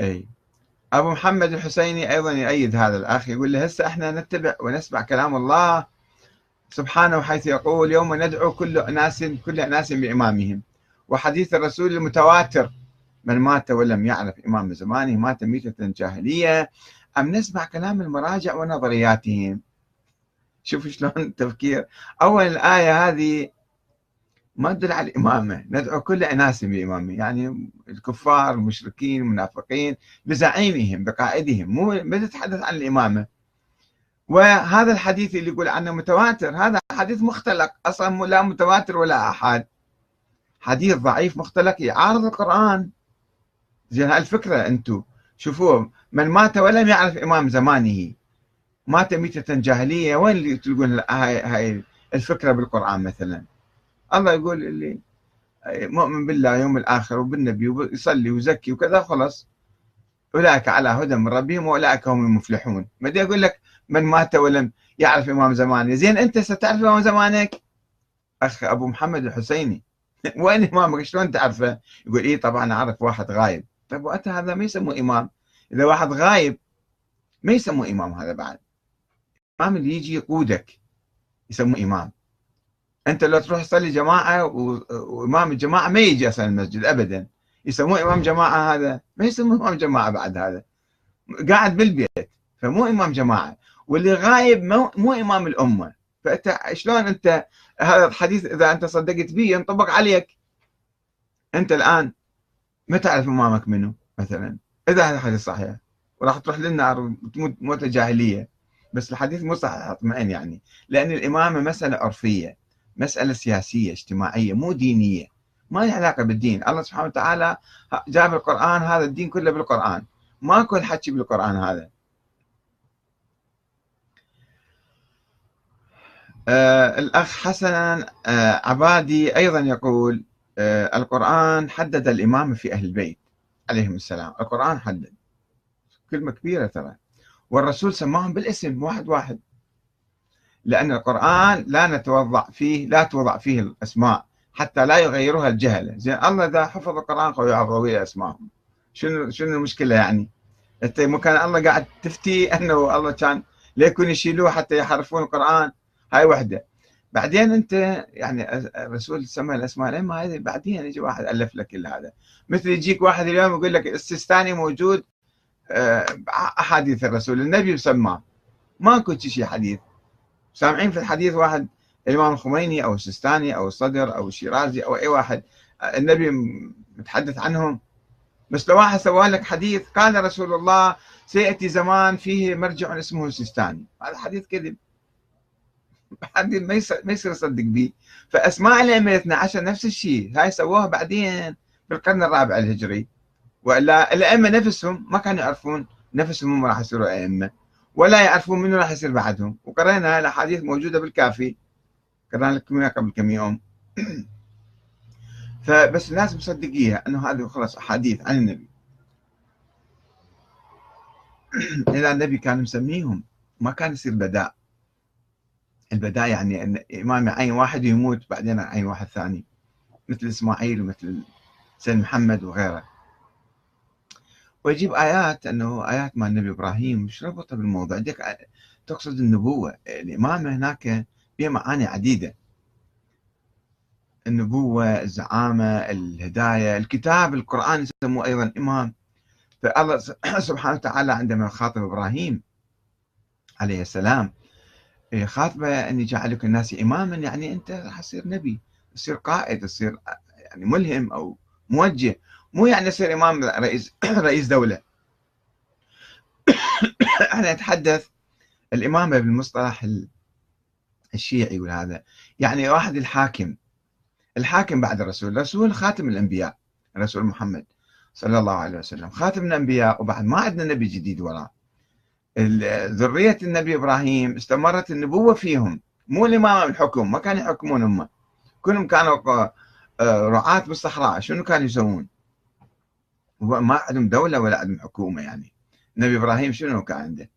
إي. أبو محمد الحسيني أيضا يؤيد هذا الأخ يقول له هسه إحنا نتبع ونسمع كلام الله سبحانه حيث يقول يوم ندعو كل أناس كل أناس بإمامهم. وحديث الرسول المتواتر من مات ولم يعرف إمام زمانه مات ميتة جاهلية. أم نسمع كلام المراجع ونظرياتهم؟ شوف شلون التفكير أول الآية هذه ما تدل على الإمامة ندعو كل أناس بإمامه يعني الكفار المشركين المنافقين بزعيمهم بقائدهم مو ما تتحدث عن الإمامة. وهذا الحديث اللي يقول عنه متواتر هذا حديث مختلق أصلا لا متواتر ولا أحد حديث ضعيف مختلق يعارض القرآن. زين هاي الفكرة أنتم شوفوا من مات ولم يعرف إمام زمانه. مات ميتة جاهلية وين اللي هاي هاي الفكرة بالقرآن مثلا؟ الله يقول اللي مؤمن بالله يوم الآخر وبالنبي ويصلي ويزكي وكذا خلص أولئك على هدى من ربهم وأولئك هم المفلحون. ما بدي أقول لك من مات ولم يعرف إمام زمانه. زين أنت ستعرف إمام زمانك؟ أخ أبو محمد الحسيني. وين إمامك؟ شلون تعرفه؟ يقول إيه طبعا أعرف واحد غايب. طيب وقت هذا؟ ما يسموه إمام. إذا واحد غايب ما يسموه إمام هذا بعد. الإمام اللي يجي يقودك يسموه إمام. أنت لو تروح تصلي جماعة وإمام الجماعة ما يجي أصلا المسجد ابدا. يسموه إمام جماعة هذا؟ ما يسموه إمام جماعة بعد هذا. قاعد بالبيت فمو إمام جماعة. واللي غايب مو, مو إمام الأمة. فأنت شلون انت هذا الحديث إذا أنت صدقت به ينطبق عليك. أنت الآن ما تعرف إمامك منه مثلا. إذا هذا الحديث صحيح. وراح تروح للنار وتموت جاهلية. بس الحديث مو صحيح أطمئن يعني. لأن الإمامة مسألة عرفية. مسألة سياسية اجتماعية مو دينية ما لها علاقة بالدين. الله سبحانه وتعالى جاب القرآن هذا الدين كله بالقرآن. ماكو الحكي بالقرآن هذا. آه الأخ حسن آه عبادي أيضا يقول آه القرآن حدد الإمامة في أهل البيت عليهم السلام. القرآن حدد. كلمة كبيرة ترى. والرسول سماهم بالاسم واحد واحد. لأن القرآن لا نتوضع فيه لا توضع فيه الأسماء حتى لا يغيرها الجهلة زين الله إذا حفظ القرآن قوي يحفظ أسمائهم. شنو شنو المشكلة يعني؟ أنت كان الله قاعد تفتي أنه الله كان ليكون يشيلوه حتى يحرفون القرآن؟ هاي وحدة. بعدين أنت يعني الرسول سمى الأسماء لما هذه بعدين يجي واحد ألف لك كل هذا. مثل يجيك واحد اليوم يقول لك السيستاني موجود آه، أحاديث الرسول النبي سماه. ماكو شيء حديث. سامعين في الحديث واحد الإمام الخميني أو السيستاني أو الصدر أو الشيرازي أو أي واحد النبي متحدث عنهم. بس لو واحد سوى لك حديث قال رسول الله سيأتي زمان فيه مرجع اسمه السيستاني. هذا حديث كذب. حديث ما يصير يصدق به. فأسماء الأئمة 12 نفس الشيء. هاي سووها بعدين بالقرن الرابع الهجري. وإلا الأئمة نفسهم ما كانوا يعرفون نفسهم هم راح يصيروا أئمة. ولا يعرفون منو راح يصير بعدهم. وقرينا الأحاديث موجودة بالكافي. قرينا لكم قبل كم يوم. فبس الناس مصدقيها إنه هذه خلاص أحاديث عن النبي. اذا النبي كان مسميهم. ما كان يصير بداء. البداء يعني إن إمام يعين واحد ويموت بعدين يعين واحد ثاني. مثل إسماعيل ومثل سيد محمد وغيره. ويجيب آيات أنه آيات مع النبي إبراهيم مش ربطها بالموضوع. عندك تقصد النبوة. الإمامة هناك فيها معاني عديدة. النبوة الزعامة الهداية الكتاب القرآن يسموه أيضا إمام. فالله سبحانه وتعالى عندما خاطب إبراهيم عليه السلام خاطبة أني جعلك الناس إماما يعني أنت راح تصير نبي تصير قائد تصير يعني ملهم أو موجه مو يعني يصير إمام رئيس رئيس دولة. إحنا نتحدث الامامه بالمصطلح الشيعي وهذا. يعني واحد الحاكم. الحاكم بعد الرسول. الرسول خاتم الأنبياء. الرسول محمد صلى الله عليه وسلم. خاتم الأنبياء وبعد ما عندنا نبي جديد وراه ذرية النبي إبراهيم استمرت النبوة فيهم. مو الامامه الحكم. ما كانوا يحكمون هم. كلهم كانوا رعاة بالصحراء شنو كانوا يسوون؟ ما عندهم دولة ولا عندهم حكومة يعني. نبي إبراهيم شنو كان عنده؟